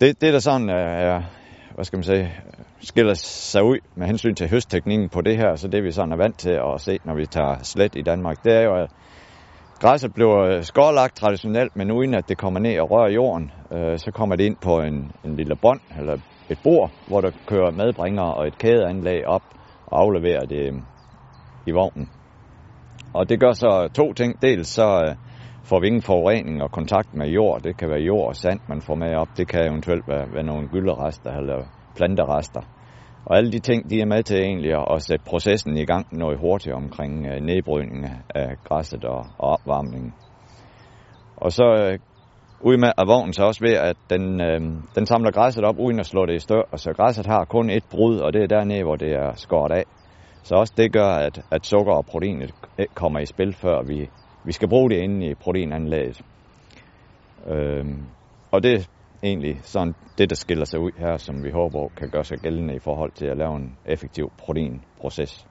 Det, det der sådan er, hvad skal man sige, skiller sig ud med hensyn til høstteknikken på det her, så det vi sådan er vant til at se, når vi tager slet i Danmark, det er jo, at græsset bliver øh, skårlagt traditionelt, men uden at det kommer ned og rører jorden, øh, så kommer det ind på en, en lille bånd, eller et bord, hvor der kører medbringer og et kædeanlæg op og afleverer det i vognen. Og det gør så to ting. Dels så øh, får vi ingen forurening og kontakt med jord. Det kan være jord og sand, man får med op. Det kan eventuelt være, være nogle gylderester eller planterester. Og alle de ting, de er med til egentlig at sætte processen i gang noget hurtigt omkring nedbrydningen nedbrydning af græsset og, og opvarmningen. Og så øh, af vognen så også ved, at den, øh, den samler græsset op uden at slå det i stør. Og så græsset har kun et brud, og det er dernede, hvor det er skåret af. Så også det gør, at, at sukker og proteinet kommer i spil, før vi, vi skal bruge det inde i proteinanlægget. Øhm, og det er egentlig sådan det, der skiller sig ud her, som vi håber kan gøre sig gældende i forhold til at lave en effektiv proteinproces.